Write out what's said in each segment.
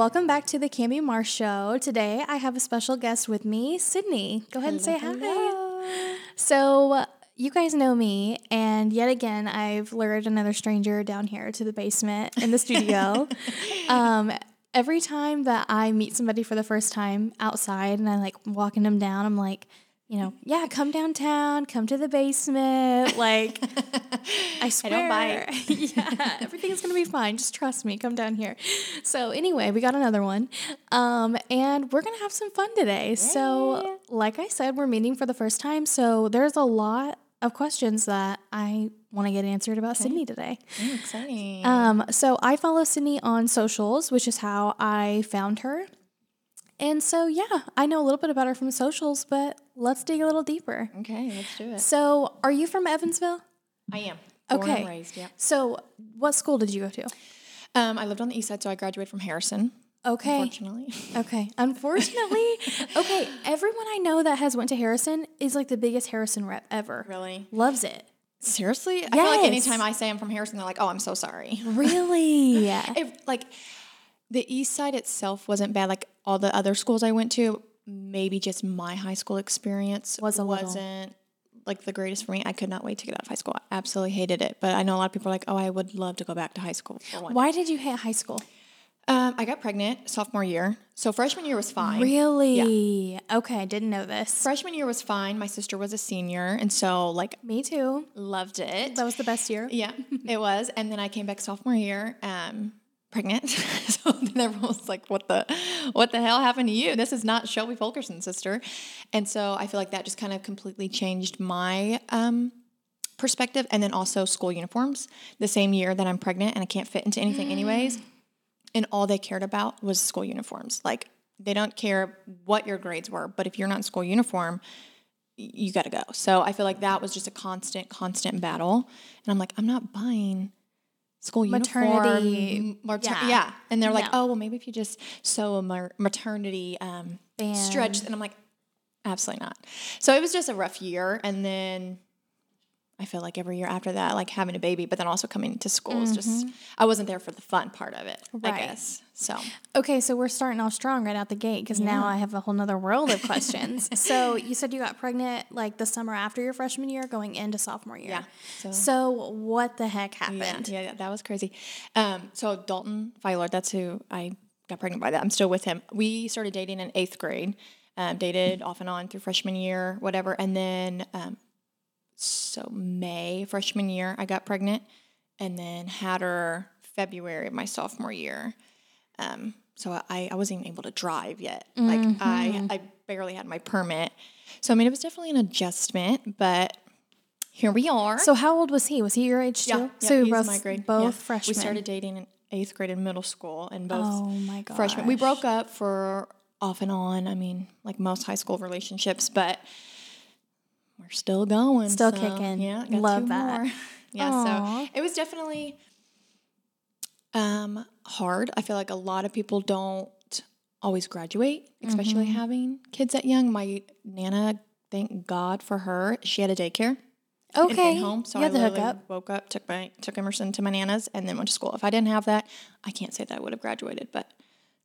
welcome back to the Cami Marsh Show. Today I have a special guest with me, Sydney. Go ahead and say hi. So, you guys know me, and yet again, I've lured another stranger down here to the basement in the studio. um, every time that I meet somebody for the first time outside and I like walking them down, I'm like, you know, yeah, come downtown, come to the basement. Like, I swear. don't bite. yeah, everything's going to be fine. Just trust me. Come down here. So, anyway, we got another one. Um, and we're going to have some fun today. So, like I said, we're meeting for the first time. So, there's a lot of questions that I want to get answered about Sydney today. Exciting. Um, so I follow Sydney on socials, which is how I found her. And so, yeah, I know a little bit about her from socials, but let's dig a little deeper. okay, let's do it. So, are you from Evansville? I am. Born Okay. and raised, yeah. So, what school did you go to? Um, I lived on the east side, so I graduated from Harrison. Okay. Unfortunately. Okay. Unfortunately, okay, everyone I know that has went to Harrison is like the biggest Harrison rep ever. really? Loves it. Seriously? I feel like anytime I say I'm from Harrison, they're like, "Oh, I'm so sorry." Really? Yeah. like, the east side itself wasn't bad. Like all the other schools I went to, maybe just my high school experience was a wasn't like the greatest for me. I could not wait to get out of high school. I absolutely hated it. But I know a lot of people are like, "Oh, I would love to go back to high school." Why did you hate high school? Um, I got pregnant sophomore year, so freshman year was fine. Really? Okay, I didn't know this. Freshman year was fine. My sister was a senior, and so like Me too. loved it. That was the best year. Yeah, it was. And then I came back sophomore year, um, pregnant. so then everyone was like, "What the, what the hell happened to you? This is not Shelby Fulkerson's sister." And so I feel like that just kind of completely changed my um, perspective. And then also school uniforms. The same year that I'm pregnant and I can't fit into anything, anyways. And all they cared about was school uniforms. Like they don't care what your grades were, but if you're not in school uniform, you got to go. So I feel like that was just a constant, constant battle. And I'm like, I'm not buying school Maternity, uniform. Mater- yeah. yeah. And they're like, No. oh, well, maybe if you just sew a maternity um, stretch. And I'm like, absolutely not. So it was just a rough year. And then I feel like every year after that, like having a baby, but then also coming to school is just, I wasn't there for the fun part of it, I Mm-hmm. Guess. So Okay, so we're starting off strong right out the gate because now I have a whole nother world of questions. so you said you got pregnant like the summer after your freshman year, going into sophomore year. Yeah, So, so- what the heck happened? yeah, yeah, that was crazy. Um, so Dalton Filer, that's who I got pregnant by. That I'm still with him. We started dating in eighth grade, um, dated off and on through freshman year, whatever, and then um, so May freshman year I got pregnant, and then had her February of my sophomore year. Um, so I, I wasn't even able to drive yet. Like I, I barely had my permit. So I mean, it was definitely an adjustment, but here we are. So how old was he? Was he your age too? Yeah, so yeah, you he's both my grade. both Yeah. freshmen. We started dating in eighth grade in middle school, and both Oh my god. freshmen. We broke up for off and on. I mean, like most high school relationships, but we're still going. Still so, kicking. Yeah, Love that. more. yeah, Aw. so it was definitely um, hard. I feel like a lot of people don't always graduate, especially Mm-hmm. having kids that young. My nana, thank God for her, she had a daycare Okay. home. So you I literally hookup. woke up, took my took Emerson to my nana's, and then went to school. If I didn't have that, I can't say that I would have graduated, but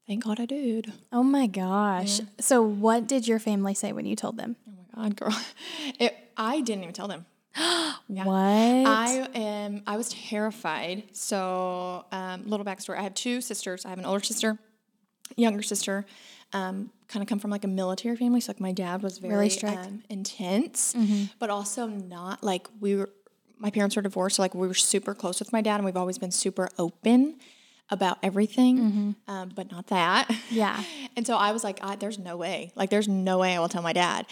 thank God I did. Oh my gosh. So what did your family say when you told them? Oh God, girl! It, I didn't even tell them. What? I am. I was terrified. So, um, little backstory: I have two sisters. I have an older sister, younger sister. Um, kind of come from like a military family. So, like my dad was very strict. Um, intense, but also not like we were. My parents were divorced, so like we were super close with my dad, and we've always been super open about everything, um, but not that. Yeah. And so I was like, I, there's no way. Like, there's no way I will tell my dad.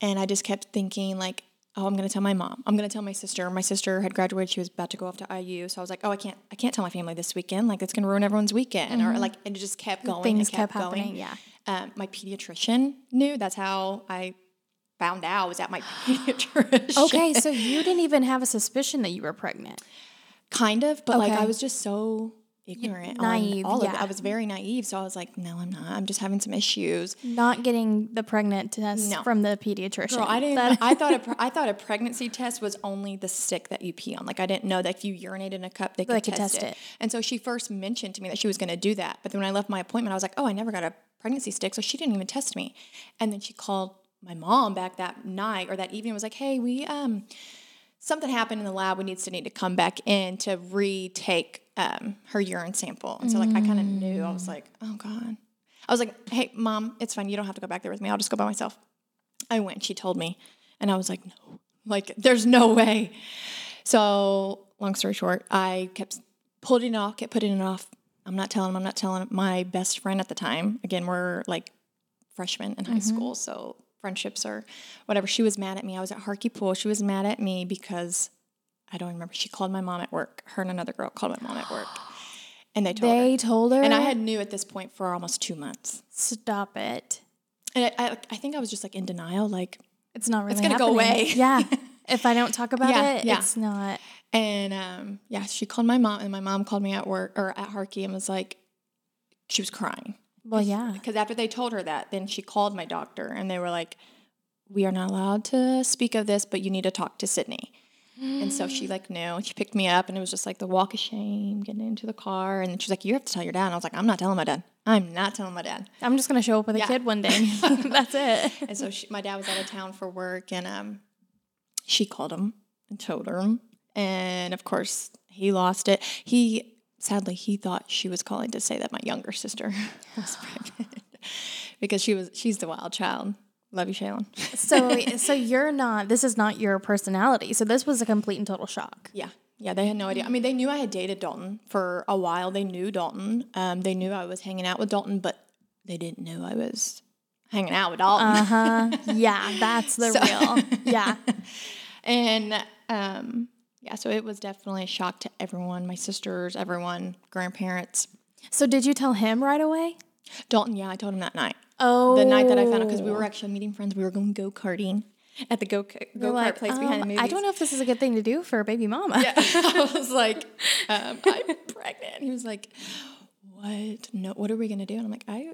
And I just kept thinking, like, oh, I'm going to tell my mom. I'm going to tell my sister. My sister had graduated. She was about to go off to IU. So I was like, oh, I can't, I can't tell my family this weekend. Like, it's going to ruin everyone's weekend. Or like, and it just kept going. Things and kept, kept going. happening, yeah. Um, my pediatrician knew. That's how I found out was at my pediatrician. Okay, so you didn't even have a suspicion that you were pregnant. Kind of, but like I was just so ignorant, naive, all of it. yeah. I was very naive, so I was like, no, I'm not. I'm just having some issues. Not getting the pregnant test No. from the pediatrician. Girl, I didn't. That- I thought a pre- I thought a pregnancy test was only the stick that you pee on. Like I didn't know that if you urinate in a cup, they could, They could test, test it. it. And so she first mentioned to me that she was going to do that. But then when I left my appointment, I was like, oh, I never got a pregnancy stick, so she didn't even test me. And then she called my mom back that night or that evening. and Was like, hey, we um something happened in the lab. We needs to need Sydney to come back in to retake um, her urine sample. And so like I kind of knew. I was like, oh god. I was like, hey, mom, it's fine. You don't have to go back there with me. I'll just go by myself. I went. She told me, and I was like, no, like there's no way. So long story short, I kept putting it off, kept putting it off. I'm not telling him. I'm not telling him. My best friend at the time, again, we're like freshmen in high school, so friendships or whatever. She was mad at me. I was at Hartke Pool. She was mad at me because I don't remember. She called my mom at work. Her and another girl called my mom at work, and they told her. they told her. And I had knew at this point for almost two months. stop it. And I, I, I think I was just like in denial, like, It's not really. It's gonna go away. Yeah. If I don't talk about Yeah, it, yeah. it's not. and um, yeah, she called my mom, and my mom called me at work or at Hartke and was like, she was crying Well, yeah. because after they told her that, then she called my doctor, and they were like, we are not allowed to speak of this, but you need to talk to Sydney. And so she like knew, she picked me up, and it was just like the walk of shame, getting into the car, and she's like, "You have to tell your dad." And I was like, "I'm not telling my dad. I'm not telling my dad." I'm just gonna show up with a Yeah. kid one day. That's it. And so she, my dad was out of town for work, and um, she called him and told him. and of course he lost it. He sadly he thought she was calling to say that my younger sister was pregnant because she was she's the wild child. Love you, Shaylin. So, so you're not. This is not your personality. So this was a complete and total shock. Yeah. Yeah, they had no idea. I mean, they knew I had dated Dalton for a while. They knew Dalton. Um, they knew I was hanging out with Dalton, but they didn't know I was hanging out with Dalton. Uh huh. yeah, that's the So- real. Yeah. And um, yeah, so it was definitely a shock to everyone my sisters, everyone, grandparents. So did you tell him right away? Dalton, yeah, I told him that night. Oh, The night that I found out, because we were actually meeting friends. We were going go karting at the go go You're kart like, place behind the um, movies. I don't know if this is a good thing to do for a baby mama. I was like, um, I'm pregnant. He was like, what? No, what are we gonna do? And I'm like, I,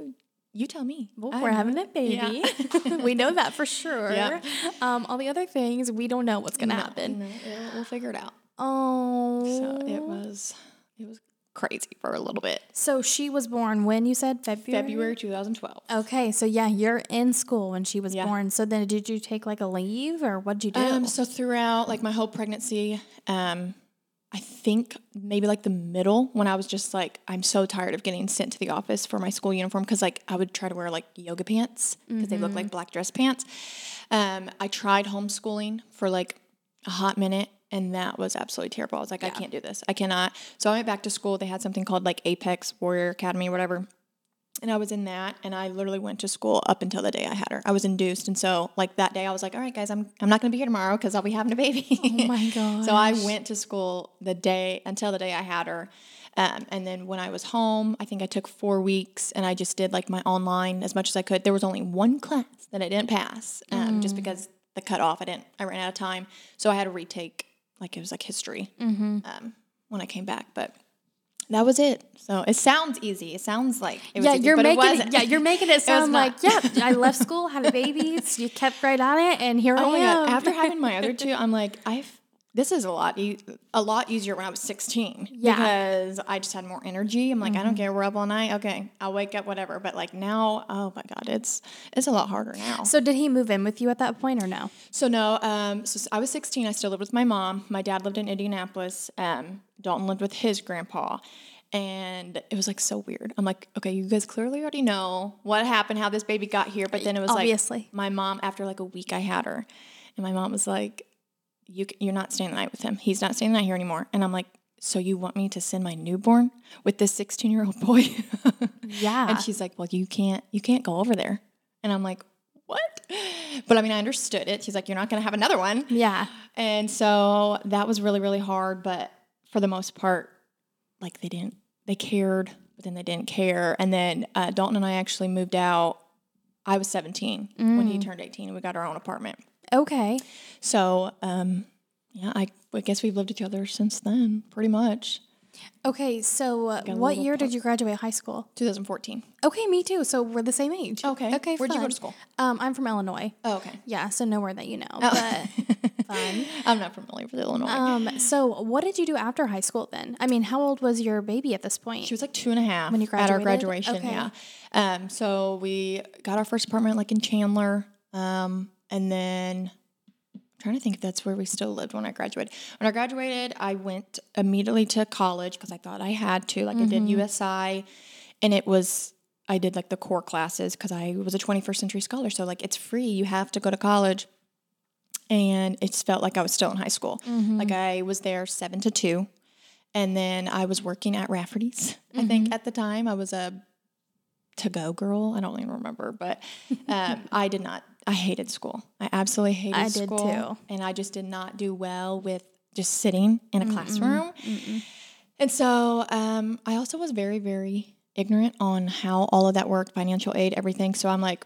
you tell me. Well, I we're having a baby. Yeah. we know that for sure. Yeah. Um, all the other things we don't know what's gonna No, happen. no, we'll, we'll figure it out. Oh, So it was, it was crazy for a little bit. So she was born when you said February. February 2012. Okay, so yeah, you're in school when she was Yeah. born. So then, did you take like a leave, or what'd you do? Um, so throughout like my whole pregnancy, um, I think maybe like the middle when I was just like, I'm so tired of getting sent to the office for my school uniform because like I would try to wear like yoga pants because they look like black dress pants. Um, I tried homeschooling for like a hot minute and that was absolutely terrible. I was like, I can't do this. I cannot. So I went back to school. They had something called like Apex Warrior Academy whatever. And I was in that, and I literally went to school up until the day I had her. I was induced, and so like that day, I was like, "All right, guys, I'm I'm not going to be here tomorrow because I'll be having a baby." oh my god. so I went to school the day until the day I had her, um, and then when I was home, I think I took four weeks, and I just did like my online as much as I could. There was only one class that I didn't pass, um, just because the cutoff. I didn't. I ran out of time, so I had to retake like it was like history Mm-hmm. um, when I came back, but. That was it. So it sounds easy. It sounds like it was yeah, easy, you're making it, wasn't. yeah, you're making it sound like not. yeah. I left school, had a baby, so you kept right on it, and here Oh I am. god! After having my other two, I'm like, I've this is a lot e- a lot easier when I was 16. Yeah. because I just had more energy. I'm like, I don't care. We're up all night. Okay, I'll wake up, whatever. But like now, oh my god, it's it's a lot harder now. so did he move in with you at that point or no? So no, um, so I was 16. I still lived with my mom. My dad lived in Indianapolis. Um, Dalton lived with his grandpa, and it was like so weird. I'm like, okay, you guys clearly already know what happened, how this baby got here, but then it was Obviously. like my mom. After like a week, I had her, and my mom was like, "You you're not staying the night with him. He's not staying the night here anymore." And I'm like. So you want me to send my newborn with this 16 year old boy? Yeah. And she's like, "Well, you can't you can't go over there." And I'm like, "What?" But I mean, I understood it. She's like, "You're not going to have another one." yeah. And so that was really really hard, but for the most part like they didn't they cared, but then they didn't care. And then uh, Dalton and I actually moved out I was 17 when he turned 18 and we got our own apartment. Okay. So, um, yeah, I, I guess we've lived together since then, pretty much. Okay, so uh, what year did you graduate high school? 2014. Okay, me too. So we're the same age. Okay. Okay. Where'd you go to school? Um, I'm from Illinois. Oh, okay. Yeah, so nowhere that you know, Oh. but fun. I'm not familiar with Illinois. Um, so what did you do after high school then? I mean, how old was your baby at this point? She was like two and a half When you graduated. at our graduation. Okay. Yeah. Um, so we got our first apartment like in Chandler. Um, and then I'm trying to think if that's where we still lived when I graduated. When I graduated, I went immediately to college because I thought I had to. Like I did Mm-hmm. USI, and it was I did like the core classes because I was a 21st century scholar. So like it's free. You have to go to college. And it felt like I was still in high school. Mm-hmm. Like I was there seven to two. And then I was working at Rafferty's, I Mm-hmm. think at the time. I was a to go girl. I don't even remember, but um, I did not, I hated school. I absolutely hated I did school. too. And I just did not do well with just sitting in a classroom. And so um, I also was very, very ignorant on how all of that worked financial aid, everything. So I'm like,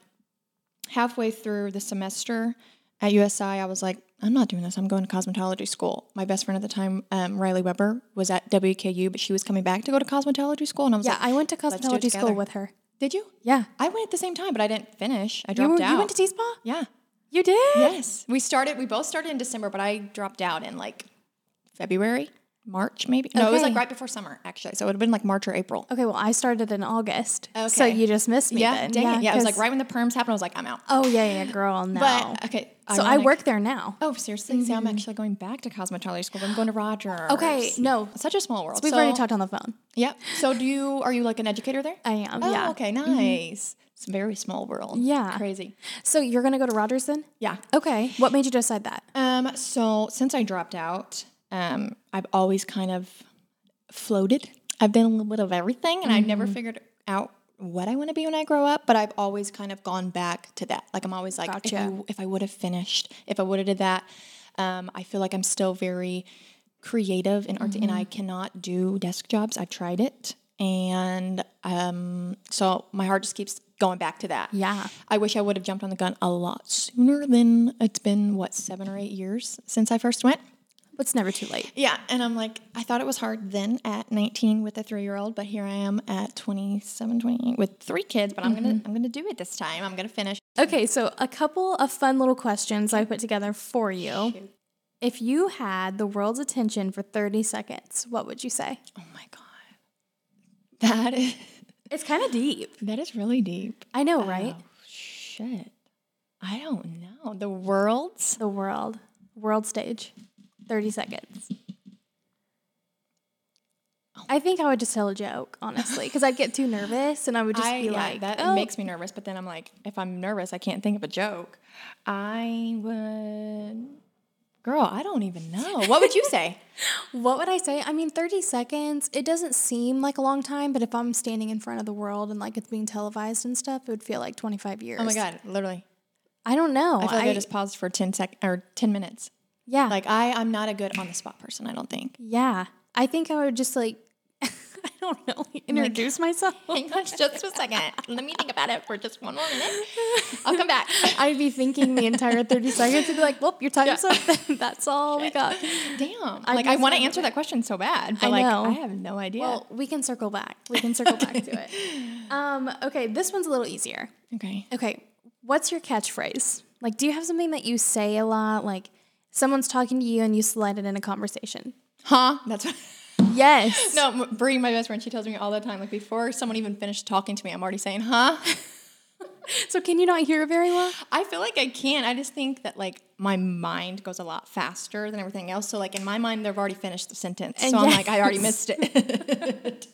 halfway through the semester at USI, I was like, I'm not doing this. I'm going to cosmetology school. My best friend at the time, um, Riley Weber, was at WKU, but she was coming back to go to cosmetology school. And I was yeah, like, I went to cosmetology school with her. Did you? Yeah. I went at the same time, but I didn't finish. I You, dropped were- out. you went to T-Spa? yeah. You did? Yes. We started, we both started in December, but I dropped out in like February, March, maybe. No, it was like right before summer, actually. So it would have been like March or April. Okay, well, I started in August. So you just missed me Yeah, then. dang it. Yeah, it was like right when the perms happened. I was like, I'm out. Oh, yeah, yeah, girl, no. But okay, so I work there now. Oh, seriously? See, I'm actually going back to cosmetology school. I'm going to Rogers. Okay, no. such a small world. We've so, already talked on the phone. Yep. So do you? Are you like an educator there? I am, Oh, yeah. okay, nice. It's a very small world. Yeah. Crazy. So you're going to go to Rogers then? Yeah. Okay. What made you decide that? Um. So since I dropped out, um, I've always kind of floated. I've been a little bit of everything, and I've never Mm-hmm. figured out what I want to be when I grow up. But I've always kind of gone back to that. Like I'm always like, if, Gotcha. you, if I would have finished, if I would have did that, um, I feel like I'm still very creative in art, and Mm-hmm. I cannot do desk jobs. I tried it, and um, so my heart just keeps going back to that. Yeah. I wish I would have jumped on the gun a lot sooner than it's been what seven or eight years since I first went. It's never too late. Yeah, and I'm like, I thought it was hard then at 19 with a three year old, but here I am at 27, 28 with three kids. But I'm gonna, mm-hmm. I'm gonna do it this time. I'm gonna finish. Okay, so a couple of fun little questions I put together for you. If you had the world's attention for 30 seconds, what would you say? Oh my god, that is It's kind of deep. that is really deep. I know, oh, right? Oh, shit, I don't know the world's. The world, world stage, 30 seconds. I think I would just tell a joke, honestly, because I'd get too nervous and I would just I, be yeah, like, that oh. makes me nervous. But then I'm like, if I'm nervous, I can't think of a joke. I would, girl, I don't even know. What would you say? What would I say? I mean, 30 seconds, it doesn't seem like a long time, but if I'm standing in front of the world and like it's being televised and stuff, it would feel like 25 years. oh my god, literally. I don't know. I feel like I, just paused for 10 sec or 10 minutes. Yeah. Like I, I'm not a good on the spot person. I don't think. yeah. I think I would just like, I don't know, like, introduce myself. Hang on just a second. Let me think about it for just one more minute. I'll come back. I'd be thinking the entire 30 seconds and be like, well, your time's up. That's all we got. Damn. I like I want to answer that question so bad, but I like know. I have no idea. Well, we can circle back. We can circle back to it. Um, okay, this one's a little easier. okay. Okay, what's your catchphrase? Like, do you have something that you say a lot? Like, someone's talking to you and you slide it in a conversation. Huh? That's what. Yes. No, Bree, my best friend, she tells me all the time. Like before someone even finished talking to me, I'm already saying, "Huh." So can you not hear very well? I feel like I can. I just think that like my mind goes a lot faster than everything else. So like in my mind, they've already finished the sentence. So I'm like, I already missed it.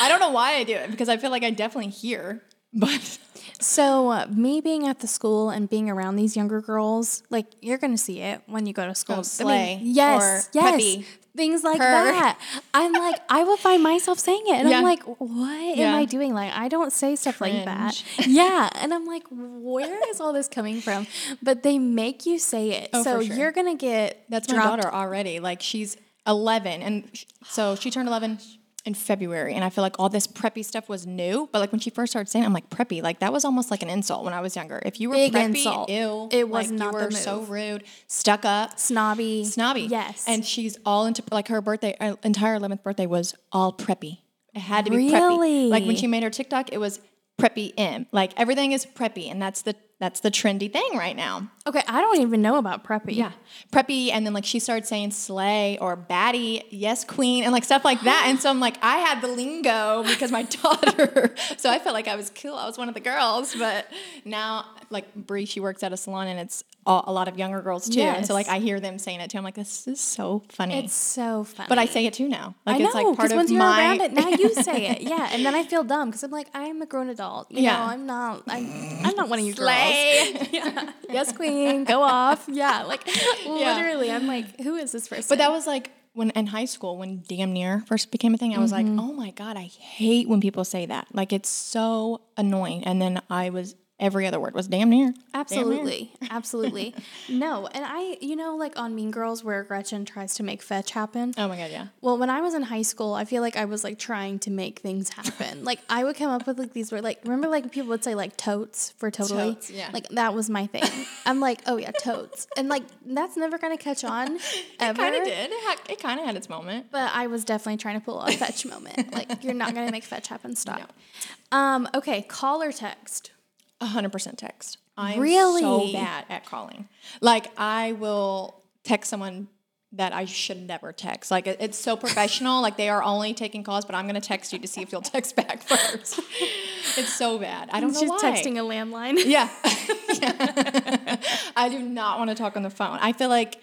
I don't know why I do it because I feel like I definitely hear, but So uh, me being at the school and being around these younger girls, like you're gonna see it when you go to school. Oh, slay yes, or yes, peppy. things like Purr. that. I'm like, I will find myself saying it, and Yeah. I'm like, what Yeah. am I doing? Like, I don't say stuff like that. Yeah, and I'm like, where is all this coming from? But they make you say it, Oh, so sure. you're gonna get that's my daughter already. Like she's 11, and sh- so she turned 11 in February, and I feel like all this preppy stuff was new. But like when she first started saying, it, I'm like preppy, like that was almost like an insult when I was younger. If you were Big preppy, insult. ew, It was like, not you the were so rude, stuck up, Snobby. snobby. Yes. and she's all into like her birthday, her entire 11th birthday was all preppy. It had to be Really? preppy. Like when she made her TikTok, it was preppy M. Like everything is preppy, and that's the that's the trendy thing right now. okay, I don't even know about preppy. Yeah. Preppy. And then like she started saying slay or baddie, yes, queen, and like stuff like that. And so I'm like, I had the lingo because my daughter. so I felt like I was cool. I was one of the girls. But now, like Bree, she works at a salon and it's all, a lot of younger girls too. And so like I hear them saying it too. I'm like, this is so funny. It's so funny. but I say it too now. Like I know, it's like part of once you're my. around it, now you say it. Yeah, and then I feel dumb because I'm like, I'm a grown adult. You Yeah. know, I'm not. I'm, I'm not one of you Slay. Girls. yeah. Yes, queen. Go off. Yeah. Like literally, I'm like, who is this person? But that was like when in high school when damn near first became a thing. I was Mm-hmm. like, oh my god, I hate when people say that. Like it's so annoying. And then I was every other word was damn near. Damn near. Absolutely. Absolutely. no. And I, you know, like on Mean Girls where Gretchen tries to make fetch happen. Oh my god, yeah. Well, when I was in high school, I feel like I was like trying to make things happen. like I would come up with like these words, like remember like people would say like totes for totally. Totes, yeah. Like that was my thing. I'm like, oh yeah, totes, and like that's never gonna catch on ever. It kind of did. It, had, it kind of had its moment. But I was definitely trying to pull a fetch moment. Like you're not gonna make fetch happen. Stop. Um. Okay. Call or text. Hundred percent text. I'm so Really? bad at calling. Like I will text someone that I should never text. Like it- it's so professional. like they are only taking calls, but I'm gonna text you to see if you'll text back first. it's so bad. I don't know She's why. texting a landline. Yeah. Yeah. I do not want to talk on the phone. I feel like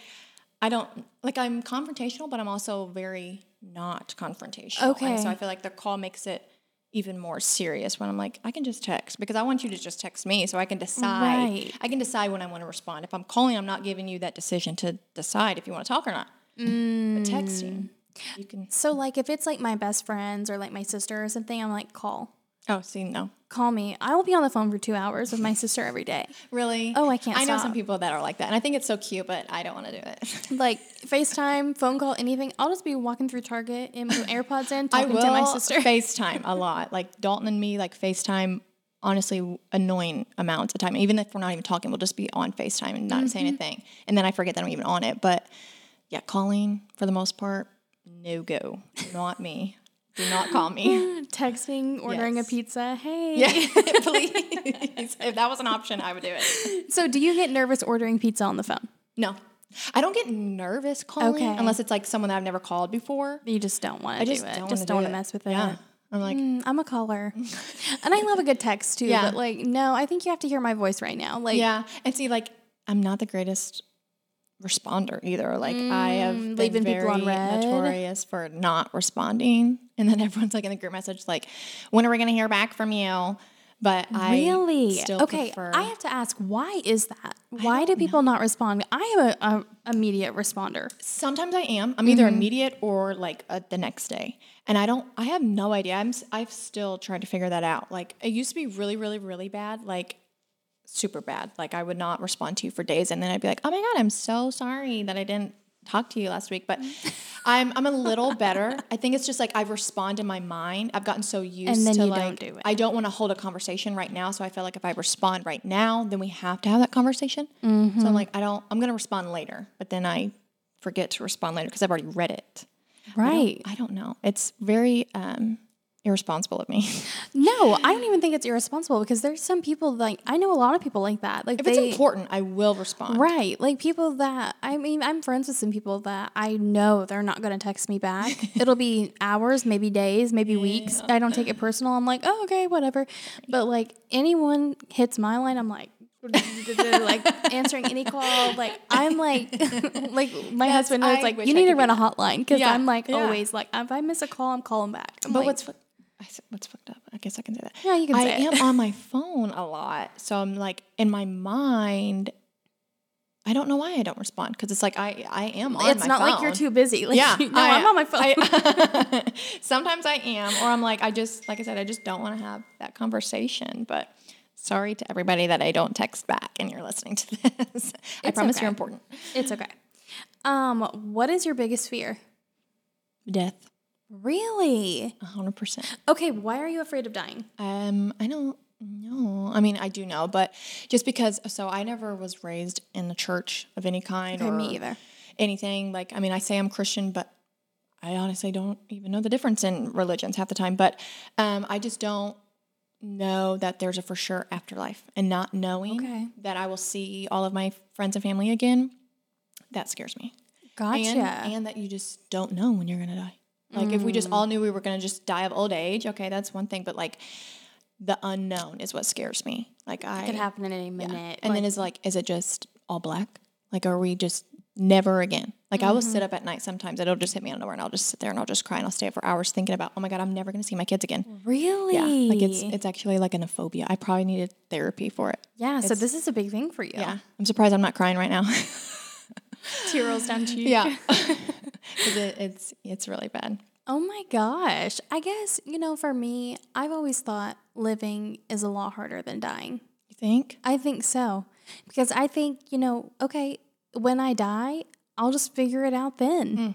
I don't like I'm confrontational, but I'm also very not confrontational. And Okay. so I feel like the call makes it even more serious when I'm like, I can just text because I want you to just text me so I can decide. Right. I can decide when I want to respond. If I'm calling, I'm not giving you that decision to decide if you want to talk or not. But texting, mm. you can. So like if it's like my best friends or like my sister or something, I'm like call. Oh, see, no. Call me. I will be on the phone for two hours with my sister every day. Really? Oh, I can't I know some people that are like that. And I think it's so cute, but I don't want to do it. Like FaceTime, phone call, anything. I'll just be walking through Target and put AirPods in, I talking will to my sister. FaceTime a lot. Like Dalton and me, like FaceTime, honestly, annoying amounts of time. Even if we're not even talking, we'll just be on FaceTime and not saying a mm-hmm. thing. And then I forget that I'm even on it. But yeah, calling for the most part, no go. Not me. Do not call me. Texting, ordering Yes. a pizza. Hey. yeah, please. If that was an option, I would do it. So do you get nervous ordering pizza on the phone? No. I don't get nervous calling Okay. unless it's like someone that I've never called before. You just don't want to do it. don't just don't want to mess with it. Yeah. I'm like, Mm, I'm a caller. and I love a good text too. Yeah. But like, no, I think you have to hear my voice right now. Like, Yeah, and see, like I'm not the greatest responder either. Like I have been Mm, leaving very people on red. notorious for not responding, and then everyone's like in the group message, like, "When are we gonna hear back from you?" But I Really? still okay. prefer. I have to ask, why is that? Why do people not respond? I am a, a immediate responder. Sometimes I am. I'm either Mm-hmm. immediate or like uh, the next day, and I don't. I have no idea. I'm. I've still tried to figure that out. Like it used to be really, really, really bad. Like super bad. Like I would not respond to you for days, and then I'd be like, "Oh my god, I'm so sorry that I didn't talk to you last week." But I'm. I'm a little better. I think it's just like I respond in my mind. I've gotten so used And then to you like don't do it. I don't want to hold a conversation right now, so I feel like if I respond right now, then we have to have that conversation. So Mm-hmm. I'm like, I don't. I'm gonna respond later, but then I forget to respond later because I've already read it. Right. I don't know. It's very um, irresponsible of me. No, I don't even think it's irresponsible because there's some people like I know a lot of people like that. Like if they, it's important, I will respond. Right. Like people that, I mean, I'm friends with some people that I know they're not going to text me back. It'll be hours, maybe days, maybe weeks. I don't take it personal. I'm like, oh, okay, whatever. But like anyone hits my line, I'm like, like answering any call. Like I'm like, like my Yes, husband knows I like you need to run a hotline because Yeah, I'm like yeah. always like if I miss a call, I'm calling back. I'm But like, what's I said, what's fucked up? I guess I can say that. Yeah, you can I say it. am on my phone a lot, so I'm like in my mind. I don't know why I don't respond because it's like I I am on it's my not phone. like you're too busy. Like, Yeah, no, I- I'm on my phone. I- sometimes I am, or I'm like, I just, like I said, I just don't want to have that conversation. But sorry to everybody that I don't text back and you're listening to this. I It's promise okay. you're important. it's okay. Um, what is your biggest fear? Death. Really? hundred percent. Okay, why are you afraid of dying? Um, I don't know. I mean, I do know, but just because, so I never was raised in the church of any kind Okay, or me either. anything. Like, I mean, I say I'm Christian, but I honestly don't even know the difference in religions half the time. But um, I just don't know that there's a for sure afterlife, and not knowing Okay. that I will see all of my friends and family again. That scares me. Gotcha. And, and that you just don't know when you're gonna die. Like if we just mm. all knew we were gonna just die of old age, okay, that's one thing. But like the unknown is what scares me. Like I it could happen at any minute. and then is like, is it just all black? Like are we just never again? Like I will sit mm-hmm. up at night sometimes. It'll just hit me out of nowhere, and I'll just sit there and I'll just cry and I'll stay up for hours thinking about, oh my god, I'm never gonna see my kids again. really? Yeah, like it's it's actually like an phobia. I probably needed therapy for it. yeah. So this is a big thing for you. Yeah, I'm surprised I'm not crying right now. Tear rolls down cheek. yeah, because it, it's it's really bad. Oh my gosh. I guess, you know, for me, I've always thought living is a lot harder than dying. You think? I think so. Because I think, you know, okay, when I die, I'll just figure it out then. Hmm.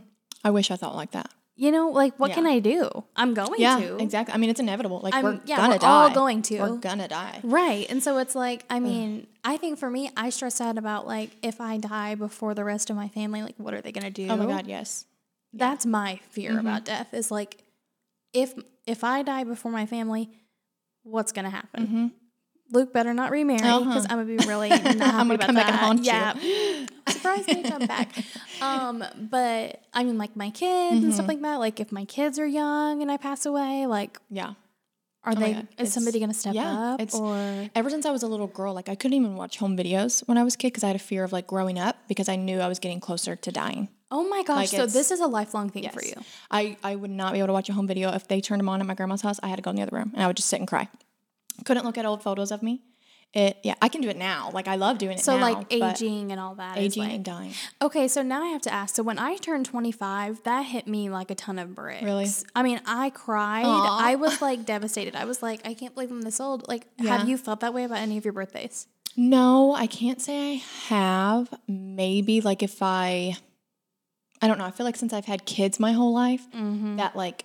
I wish I thought like that. You know, like what can I do? I'm going to. Yeah, to. exactly. I mean, it's inevitable. Like I'm- we're yeah, gonna we're die. all going to. We're gonna die. Right. And so it's like, I mean, I think for me, I stress out about like if I die before the rest of my family, like what are they going to do? Oh my god, yes. That's my fear Mm-hmm. about death is like if if I die before my family, what's going to happen? Luke better not remarry because Uh-huh. I'm gonna be really not happy gonna about come back and that. haunt you. yeah. Surprise me, come back. Um, but I mean, like my kids and Mm-hmm. stuff like that. Like if my kids are young and I pass away, like Yeah. are my they? Is somebody gonna step yeah, up it's- or? Ever since I was a little girl, like I couldn't even watch home videos when I was a kid because I had a fear of like growing up because I knew I was getting closer to dying. Oh my gosh! Like, so this is a lifelong thing for you. I, I would not be able to watch a home video if they turned them on at my grandma's house. I had to go in the other room and I would just sit and cry. Couldn't look at old photos of me. It yeah, I can do it now. Like I love doing it So now. like aging and all that. aging like- and dying. Okay, so now I have to ask. So when I turned 25, that hit me like a ton of bricks. Really? I mean, I cried. Aw. I was like devastated. I was like, I can't believe I'm this old. Like, Yeah. have you felt that way about any of your birthdays? No, I can't say I have. Maybe like if I, I don't know. I feel like since I've had kids my whole life, Mm-hmm. that like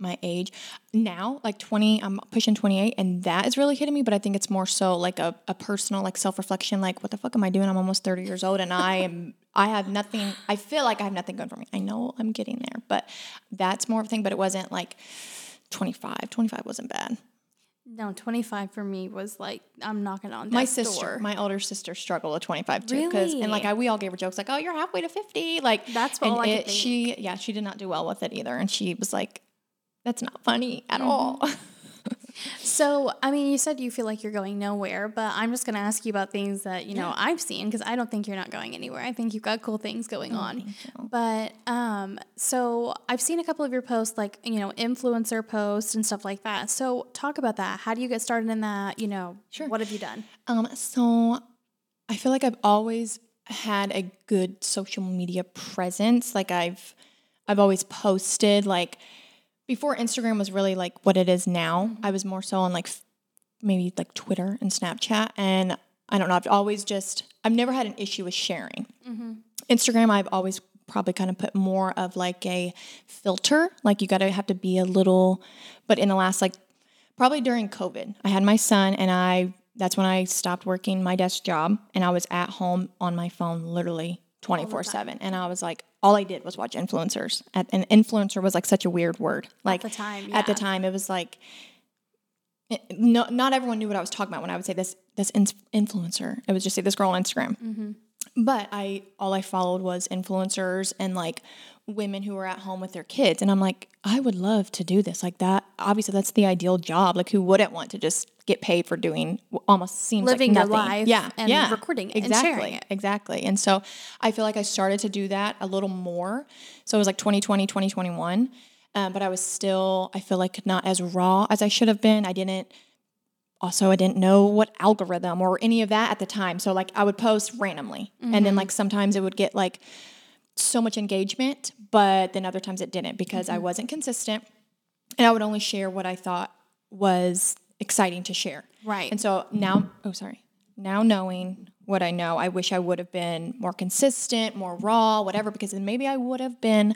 my age now, like 20, I'm pushing 28, and that is really hitting me. But I think it's more so like a, a personal, like self reflection, like, what the fuck am I doing? I'm almost 30 years old and I am, I have nothing, I feel like I have nothing going for me. I know I'm getting there, but that's more of a thing. But it wasn't like 25. 25 wasn't bad. No, 25 for me was like, I'm knocking on my sister, door. my older sister, struggled with 25 too. Because and like I, we all gave her jokes like, "Oh, you're halfway to 50." Like That's and I could it, She, yeah, she did not do well with it either, and she was like, "That's not funny at all." Mm-hmm. So, I mean, you said you feel like you're going nowhere, but I'm just going to ask you about things that, you know, I've seen because I don't think you're not going anywhere. I think you've got cool things going on. But um so I've seen a couple of your posts like, you know, influencer posts and stuff like that. So, talk about that. How do you get started in that? You know, Sure. what have you done? Um, so I feel like I've always had a good social media presence. Like I've I've always posted like before Instagram was really like what it is now. I was more so on like maybe like Twitter and Snapchat and I don't know, I've always just I've never had an issue with sharing. Mm-hmm. Instagram I've always probably kind of put more of like a filter, like you got to have to be a little but in the last like probably during COVID. I had my son and I that's when I stopped working my desk job and I was at home on my phone literally 24/7 and I was like all I did was watch influencers. And influencer was like such a weird word. Like the time, At the time it was like it- no, not everyone knew what I was talking about when I would say this this in- influencer. It was just say this girl on Instagram. Mm-hmm. But I all I followed was influencers and like women who were at home with their kids and I'm like I would love to do this like that obviously that's the ideal job like who wouldn't want to just get paid for doing almost seems Living your like nothing. life yeah and yeah recording it and exactly sharing it. exactly and so I feel like I started to do that a little more so it was like 2020 2021 um, but I was still I feel like not as raw as I should have been I didn't also I didn't know what algorithm or any of that at the time. So like I would post randomly and then like sometimes it would get like so much engagement, but then other times it didn't because I wasn't consistent and I would only share what I thought was exciting to share. Right. And so now, oh sorry. Now knowing what I know, I wish I would have been more consistent, more raw, whatever because then maybe I would have been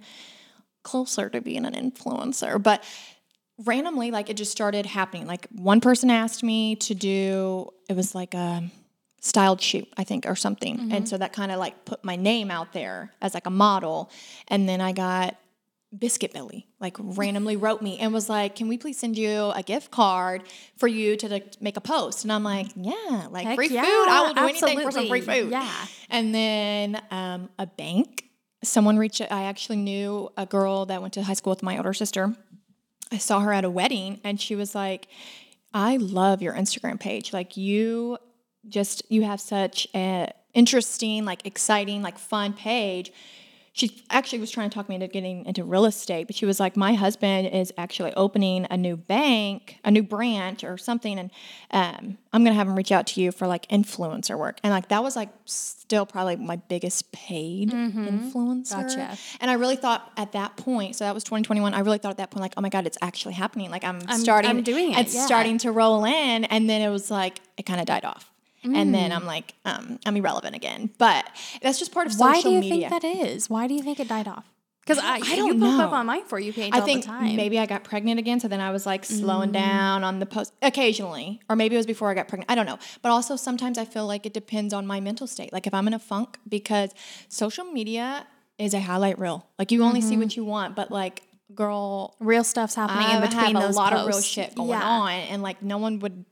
closer to being an influencer. But randomly, like it just started happening. Like one person asked me to do, it was like a styled shoot, I think, or something. And mm-hmm. so that kind of like put my name out there as like a model. And then I got Biscuit Belly, like randomly wrote me and was like, "Can we please send you a gift card for you to like, make a post?" And I'm like, "Yeah, like Heck free yeah, food. I will do anything for some free food." Yeah. And then um, a bank, someone reached. I actually knew a girl that went to high school with my older sister. I saw her at a wedding, and she was like, "I love your Instagram page. Like you just you have such a interesting, like exciting, like fun page." She actually was trying to talk me into getting into real estate, but she was like, "My husband is actually opening a new bank, a new branch or something, and um, I'm gonna have him reach out to you for like influencer work." And like that was like still probably my biggest paid influencer. Gotcha. And I really thought at that point, so that was 2021. I really thought at that point, like, oh my god, it's actually happening. Like I'm, starting, I'm doing it, It's yeah. starting to roll in, and then it was like it kind of died off. And then Mm. I'm like, um, I'm irrelevant again. But that's just part of Why social do you media. think that is? Why do you think it died off? Because I, I you don't pop up know. on my for you page I all think the time. maybe I got pregnant again, so then I was like slowing Mm. down on the post occasionally, or maybe it was before I got pregnant. I don't know. But also sometimes I feel like it depends on my mental state. Like if I'm in a funk, because social media is a highlight reel. Like you only Mm-hmm. see what you want, but like girl, real stuff's happening I in between have a lot posts. of real shit going Yeah. on, and like no one would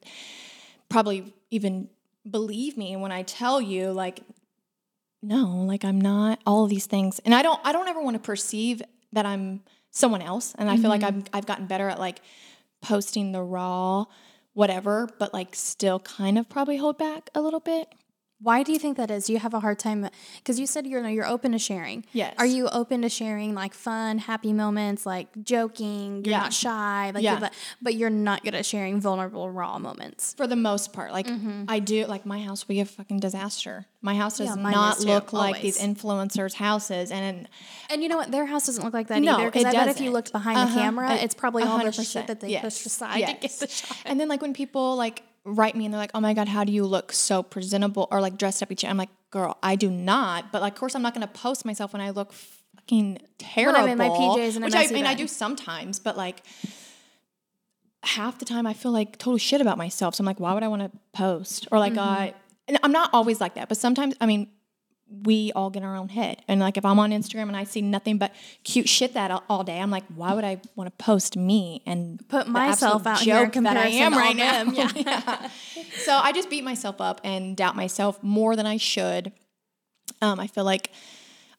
probably even believe me when I tell you like no, like I'm not all of these things, and I don't I don't ever want to perceive that I'm someone else, and I feel like Mm-hmm. I've I've gotten better at like posting the raw whatever, but like still kind of probably hold back a little bit. Why do you think that is? Do you have a hard time? Because you said you're you're open to sharing. Yes. Are you open to sharing like fun, happy moments, like joking? You're Yeah. not shy, like Yeah. you're but you're not good at sharing vulnerable, raw moments. For the most part, like Mm-hmm. I do, like my house would be a fucking disaster. My house does Yeah, not too, look like these influencers' houses, and And you know what? Their house doesn't look like that No, either. Because I bet if you looked behind Uh-huh. the camera, It- it's probably all the shit that they Yes. pushed aside to get the shot. And then like when people like write me and they're like, "Oh my god, how do you look so presentable or like dressed up each?" I'm like, "Girl, I do not." But like, of course, I'm not going to post myself when I look fucking terrible. I'm in my PJs and which I mean, I do sometimes, but like half the time I feel like total shit about myself. So I'm like, why would I want to post or like Mm-hmm. I? And I'm not always like that, but sometimes I mean. We all get our own head, and like if I'm on Instagram and I see nothing but cute shit that all, day, I'm like, why would I want to post me and Put myself out here that I am right now. yeah. Yeah. So I just beat myself up and doubt myself more than I should. Um, I feel like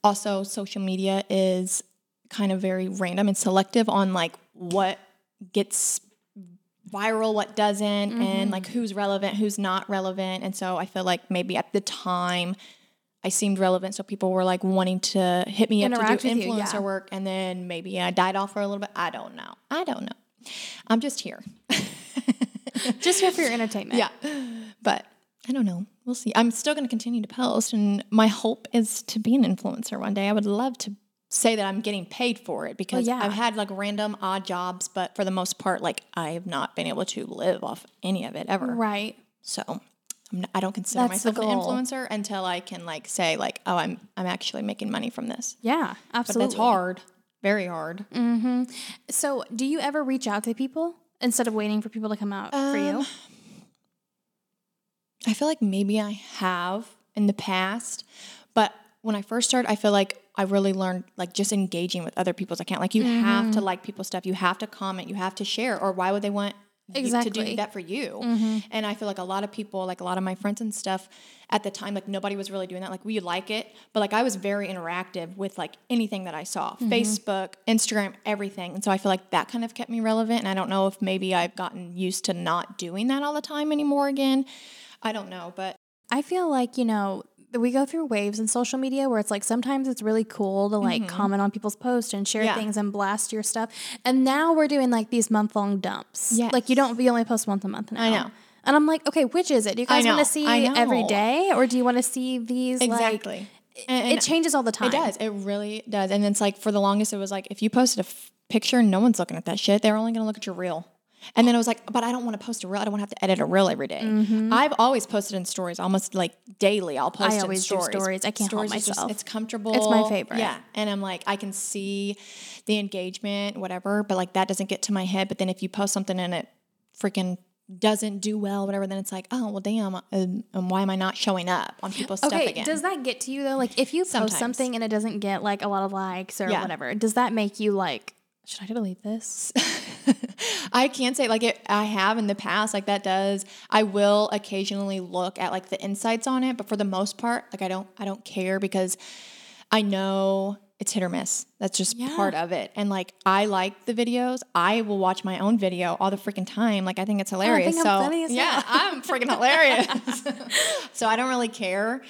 also social media is kind of very random and selective on like what gets viral, what doesn't, Mm-hmm. and like who's relevant, who's not relevant. And so I feel like maybe at the time I seemed relevant, so people were like wanting to hit me up to do with you, influencer yeah. work, and then maybe I died off for a little bit. I don't know. I don't know. I'm just here. Just here for your entertainment. Yeah. But I don't know. We'll see. I'm still going to continue to post, and my hope is to be an influencer one day. I would love to say that I'm getting paid for it because yeah. I've had like random odd jobs, but for the most part, like I have not been able to live off any of it ever. Right. So I'm I don't consider That's myself an influencer until I can like say like, oh, I'm I'm actually making money from this. Yeah. Absolutely. But that's hard, very hard. So, do you ever reach out to people instead of waiting for people to come out for you? Um, I feel like maybe I have in the past, but when I first started, I feel like I really learned like just engaging with other people's account. Like you have Mm-hmm. to like people's stuff, you have to comment, you have to share, or why would they want you to Exactly. Mm-hmm. do that for you? And I feel like a lot of people, like a lot of my friends and stuff, at the time, like nobody was really doing that. Like we like it, but like I was very interactive with like anything that I saw, Mm-hmm. Facebook, Instagram, everything. And so I feel like that kind of kept me relevant. And I don't know if maybe I've gotten used to not doing that all the time anymore again. I don't know, but I feel like, you know, we go through waves in social media where it's like sometimes it's really cool to like comment on people's posts and share Mm-hmm. Yeah. things and blast your stuff. And now we're doing like these month long dumps. Like you don't, you only post once a month now. I know. And I'm like, okay, which is it? Do you guys want to see every day or do you want to see these exactly. like, And- it changes all the time. It does. It really does. And it's like for the longest, it was like if you posted a f- picture, no one's looking at that shit. They're only going to look at your reel. And then I was like, but I don't want to post a reel. I don't want to have to edit a reel every day. I've always posted in stories, almost like daily. I'll post Mm-hmm. I in always do stories. stories. I can't help Stories just- myself. it's comfortable. It's my favorite. Yeah. And I'm like, I can see the engagement, whatever, but like that doesn't get to my head. But then if you post something and it freaking doesn't do well, whatever, then it's like, oh, well, damn. Um, um, why am I not showing up on people's stuff again? does that get to you though? Like if you post Sometimes. something and it doesn't get like a lot of likes or Yeah. whatever, does that make you like, should I delete this? I can say like it, I have in the past, like that does. I will occasionally look at like the insights on it, but for the most part, like I don't, I don't care because I know it's hit or miss. That's just Yeah. part of it. And like I like the videos. I will watch my own video all the freaking time. Like I think it's hilarious. I'm so as yeah. I'm freaking hilarious. so I don't really care.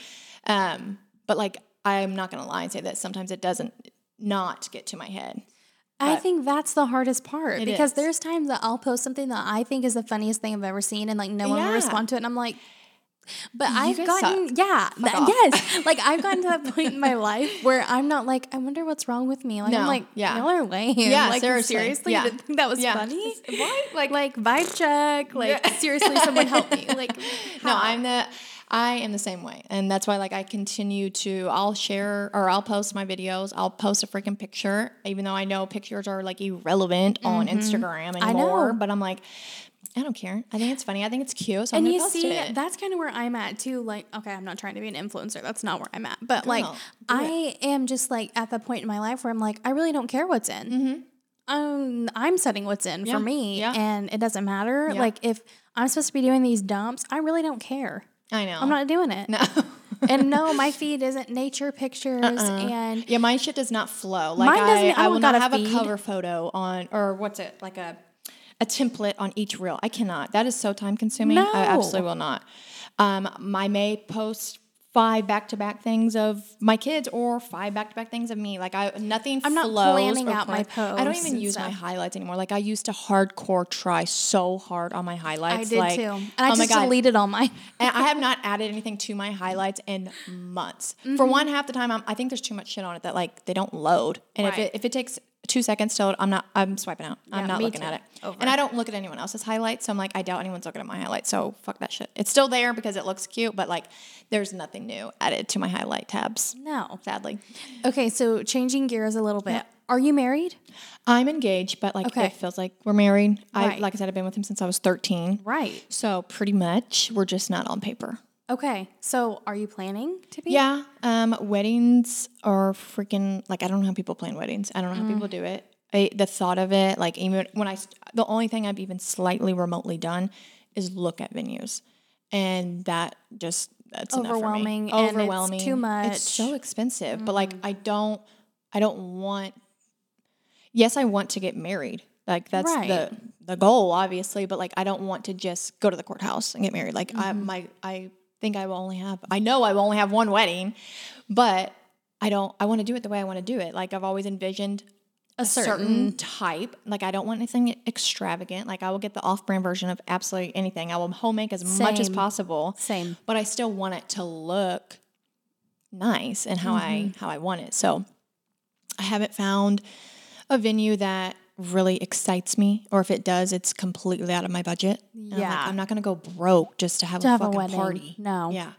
Um, but like I'm not gonna lie and say that sometimes it doesn't not get to my head. I think that's the hardest part because is. there's times that I'll post something that I think is the funniest thing I've ever seen and like no one will respond to it and I'm like but I've gotten suck. yeah yes like I've gotten to that point in my life where I'm not like I wonder what's wrong with me like I'm like yeah. y'all are lame Yeah, like seriously. seriously Yeah. didn't think that was Yeah. funny What? Like like vibe check like seriously someone help me like No. I'm the I am the same way. And that's why like I continue to I'll share or I'll post my videos. I'll post a freaking picture, even though I know pictures are like irrelevant on Instagram Mm-hmm. I anymore. know. But I'm like, I don't care. I think it's funny. I think it's cute. So I'm and you see, it. that's kind of where I'm at too. Like, okay, I'm not trying to be an influencer. That's not where I'm at. But like, do it. I am just like at the point in my life where I'm like, I really don't care what's in. Um, I'm setting what's in Mm-hmm. Yeah, for me, yeah. and it doesn't matter. Yeah. Like, if I'm supposed to be doing these dumps, I really don't care. I know. I'm not doing it. no. and no, my feed isn't nature pictures and yeah, my shit does not flow. Like Mine doesn't- I, I I will not have a cover photo on or what's it like a a template on each reel. I cannot. That is so time consuming. No. I absolutely will not. Um, I may post five back to back things of my kids or five back to back things of me. Like I nothing. I'm not flows planning out my plans. I don't even use my highlights anymore. Like I used to hardcore try so hard on my highlights. I did like, too. And I oh my just deleted all mine. And I have not added anything to my highlights in months. Mm-hmm. For one, half the time, I'm, I think there's too much shit on it that like they don't load. And if it if it takes two seconds load, I'm not. I'm swiping out. Yeah, I'm not looking too. at it. Over. And I don't look at anyone else's highlights. So I'm like, I doubt anyone's looking at my highlights. So fuck that shit. It's still there because it looks cute, but like, there's nothing new added to my highlight tabs. No. Sadly, Okay, so changing gears a little bit. Are you married? I'm engaged, but like Okay. it feels like we're married. I like I said, I've been with him since I was 13. Right. So pretty much, we're just not on paper. Okay. So are you planning to be? Yeah. Um, weddings are freaking like I don't know how people plan weddings. I don't know how people do it. I, the thought of it, like even when I, the only thing I've even slightly remotely done is look at venues, and that just that's enough for me. Overwhelming, it's Overwhelming. too much. It's so expensive, but like I don't, I don't want. Yes, I want to get married. Like that's Right. the the goal, obviously. But like I don't want to just go to the courthouse and get married. Like I Mm-hmm. my I think I will only have. I know I will only have one wedding, but I don't. I want to do it the way I want to do it. Like I've always envisioned a certain, type. Like I don't want anything extravagant. Like I will get the off-brand version of absolutely anything. I will home make as much as possible. Same. But I still want it to look nice and how I how I want it. So I haven't found a venue that really excites me, or if it does, it's completely out of my budget. And I'm, like, Yeah. I'm not gonna go broke just to have To a have fucking wedding. party. No. yeah,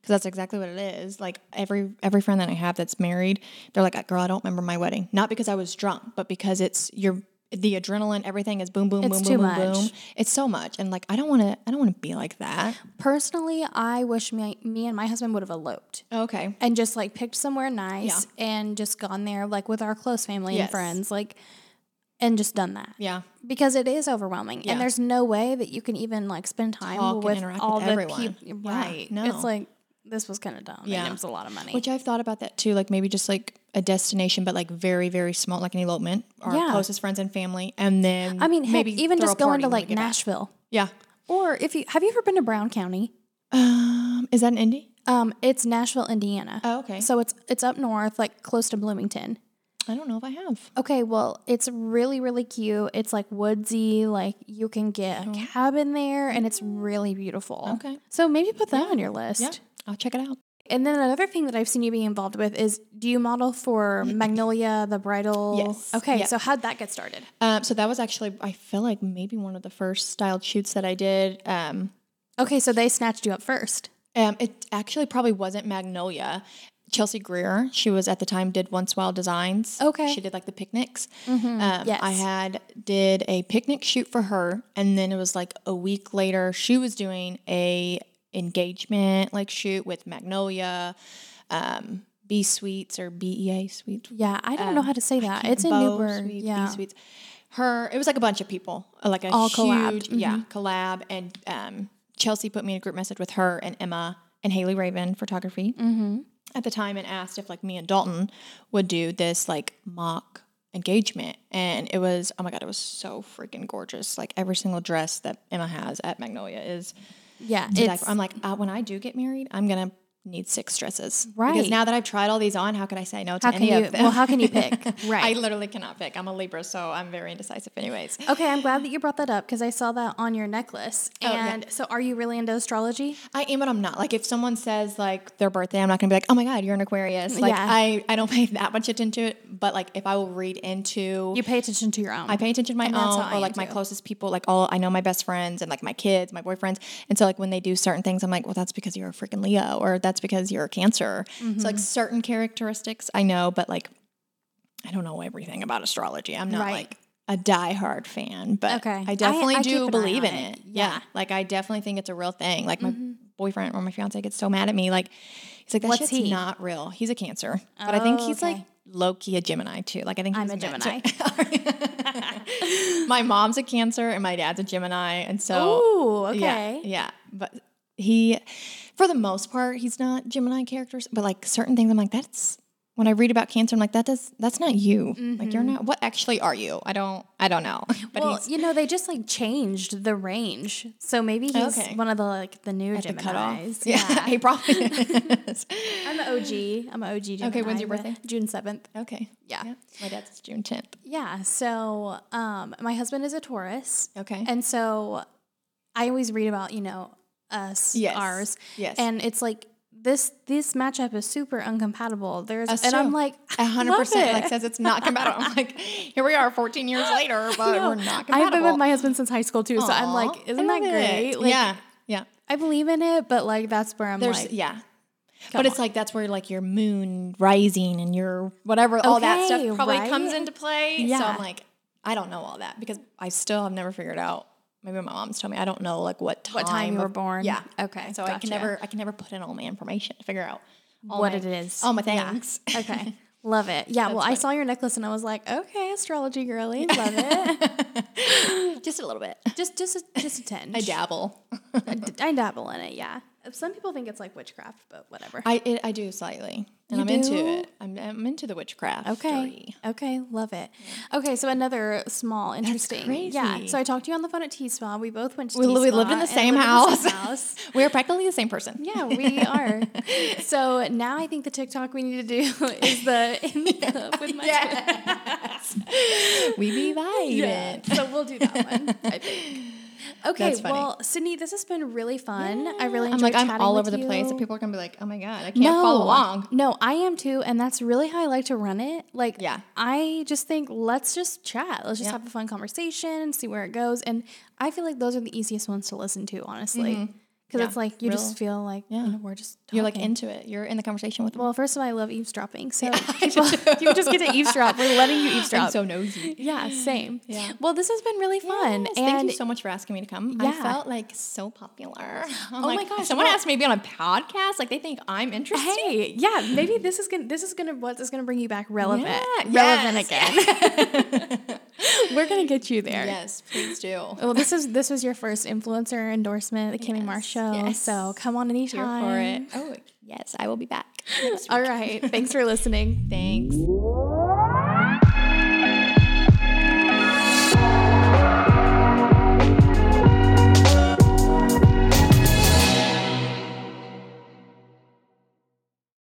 because that's exactly what it is. Like every every friend that I have that's married, they're like, "Girl, I don't remember my wedding." Not because I was drunk, but because it's you're the adrenaline, everything is boom, boom, It's boom, boom, boom, boom. It's so much, and like I don't want to. I don't want to be like that. Personally, I wish me, me and my husband would have eloped Okay. and just like picked somewhere nice and just gone there like with our close family and friends, like, and just done that. Yeah. Because it is overwhelming, Yeah. and there's no way that you can even like spend time Talk with interact with all the people. Yeah, Right? no. It's like this was kind of dumb. Yeah, it was a lot of money. Which I've thought about that too, like maybe just like a destination, but like very, very small, like an elopement, our Yeah. closest friends and family, and then I mean, heck, maybe even just going to like get back. Nashville, Yeah. or if you have you ever been to Brown County? Um, is that in Indy? Um, it's Nashville, Indiana. Oh, okay. So it's it's up north, like close to Bloomington. I don't know if I have. Okay, well, it's really, really cute. It's like woodsy, like you can get a cabin there and it's really beautiful. Oh. Okay. So maybe put that on your list. Yeah, I'll check it out. And then another thing that I've seen you be involved with is do you model for Magnolia, the bridal? Yes. Okay, Yep. so how'd that get started? Um, so that was actually, I feel like maybe one of the first styled shoots that I did. Um, Okay, so they snatched you up first. um, it actually probably wasn't Magnolia. Chelsea Greer, she was at the time did Once Wild Designs. Okay. she did like the picnics. Um, yes. I had did a picnic shoot for her, and then it was like a week later, she was doing a engagement like shoot with Magnolia, um, B Suites or BEA Suites. Yeah, I don't know how to say that. It's in Bow Newburgh. Suites, yeah. B Suites. Her, it was like a bunch of people, like a All huge, collabed. Mm-hmm. yeah, collab. And um, Chelsea put me in a group message with her and Emma and Haley Raven Photography Mm-hmm. At the time, and asked if like me and Dalton would do this like mock engagement. And it was, oh my god, it was so freaking gorgeous. Like every single dress that Emma has at Magnolia is. Yeah, to die it's for. I'm like, uh, when I do get married, I'm gonna need six dresses. Right. Because now that I've tried all these on, how could I say no to how can any you of them? well how can you pick? Right. I literally cannot pick. I'm a Libra, so I'm very indecisive, anyways. Okay, I'm glad that you brought that up because I saw that on your necklace. Oh, yeah. And so are you really into astrology? I am, but I'm not. Like, if someone says like their birthday, I'm not gonna be like, oh my god, you're an Aquarius. Like, Yeah. I I don't pay that much attention to it. But like, if I will read into, You pay attention to your own. I pay attention to my And own or like my too. closest people. Like, all I know my best friends and like my kids, my boyfriends. And so like when they do certain things, I'm like, well, that's because you're a freaking Leo, or that's because you're a Cancer. Mm-hmm. So like certain characteristics I know, but like I don't know everything about astrology. I'm not Right. like a diehard fan, but Okay. I- I definitely I keep do believe in it. it. Yeah. Yeah. Like I definitely think it's a real thing. Like my boyfriend or my fiance gets so mad at me. Like he's like, that What's shit's he? not real. He's a cancer. But I think Oh, he's okay. like low key a Gemini too. Like I think I'm he's a Gemini. my mom's a cancer and my dad's a Gemini. And so Ooh, okay. yeah, yeah. But he, for the most part, he's not Gemini characters. But like certain things, I'm like, that's when I read about Cancer, I'm like, that does that's not you. Like you're not. What actually are you? I don't. I don't know. But well, you know, they just like changed the range. So maybe he's Okay. one of the like the new the cutoff. Geminis. Yeah, he probably is. I'm an OG. I'm an OG Gemini. when's your birthday? June 7th. okay. Yeah. My dad's June 10th. Yeah. So um, my husband is a Taurus. Okay. And so I always read about, you know, us, Yes. ours. Yes. And it's like this this matchup is super uncompatible. There's That's and I'm like A hundred percent like says it's not compatible. I'm like, here we are, 14 years later, but we're not compatible. I've been with my husband since high school too, so I'm like, isn't that great? Like, yeah, yeah. I believe in it, but like that's where I'm There's like, yeah. But it's like that's where like your moon rising and your whatever all that stuff probably comes into play. So Yeah. I'm like, I don't know all that because I still have never figured out. Maybe my mom's told me I don't know like what time What time you were born. Yeah. Okay, So I can never I can never put in all my information to figure out all what my- it is. All my Yeah. things. Okay. Love it. Yeah. well, I saw your necklace and I was like, okay, astrology girly. Love it. Just a little bit. just, just, a, just a tinge. I dabble. I, d- I dabble in it. Yeah. Some people think it's like witchcraft, but whatever. I it, I do slightly, and You I'm into it. I'm, I'm into the witchcraft. Okay. Okay. Love it. Okay. So another small, interesting. Yeah. crazy. So I talked to you on the phone at T Spa. We both went to We, we lived in the same house. the same house. we are practically the same person. Yeah, we are. so now I think the TikTok we need to do is the in love with my Yes. we be vibing. Yeah, so we'll do that one. I think. Okay, well, Sydney, this has been really fun. I really. I'm like I'm all over the place, and people are gonna be like, "Oh my god, I can't follow along." No, I am too, and that's really how I like to run it. Like, Yeah. I just think let's just chat. Let's just Yeah. have a fun conversation, see where it goes, and I feel like those are the easiest ones to listen to, honestly, mm-hmm. Because Yeah, it's like you real- just feel like yeah. you know, we're just You're like into it. You're in the conversation with them. Well, first of all, I love eavesdropping, so people, you just get to eavesdrop. We're letting you eavesdrop. I'm so nosy. yeah, same. Yeah. Well, this has been really fun, Yes, and thank you so much for asking me to come. I felt like so popular. Oh I'm Oh like, my gosh, Someone well- asked me to be on a podcast. Like they think I'm interested. Hey, yeah, maybe this is gonna this is gonna what is gonna bring you back relevant, Yeah, relevant yes. again. We're gonna get you there. Yes, please do. Well, this is this was your first influencer endorsement, the Kimmy Yes, Marsh show. yes. So come on Here anytime. for it. Oh yes, I will be back. All right. Thanks for listening. Thanks.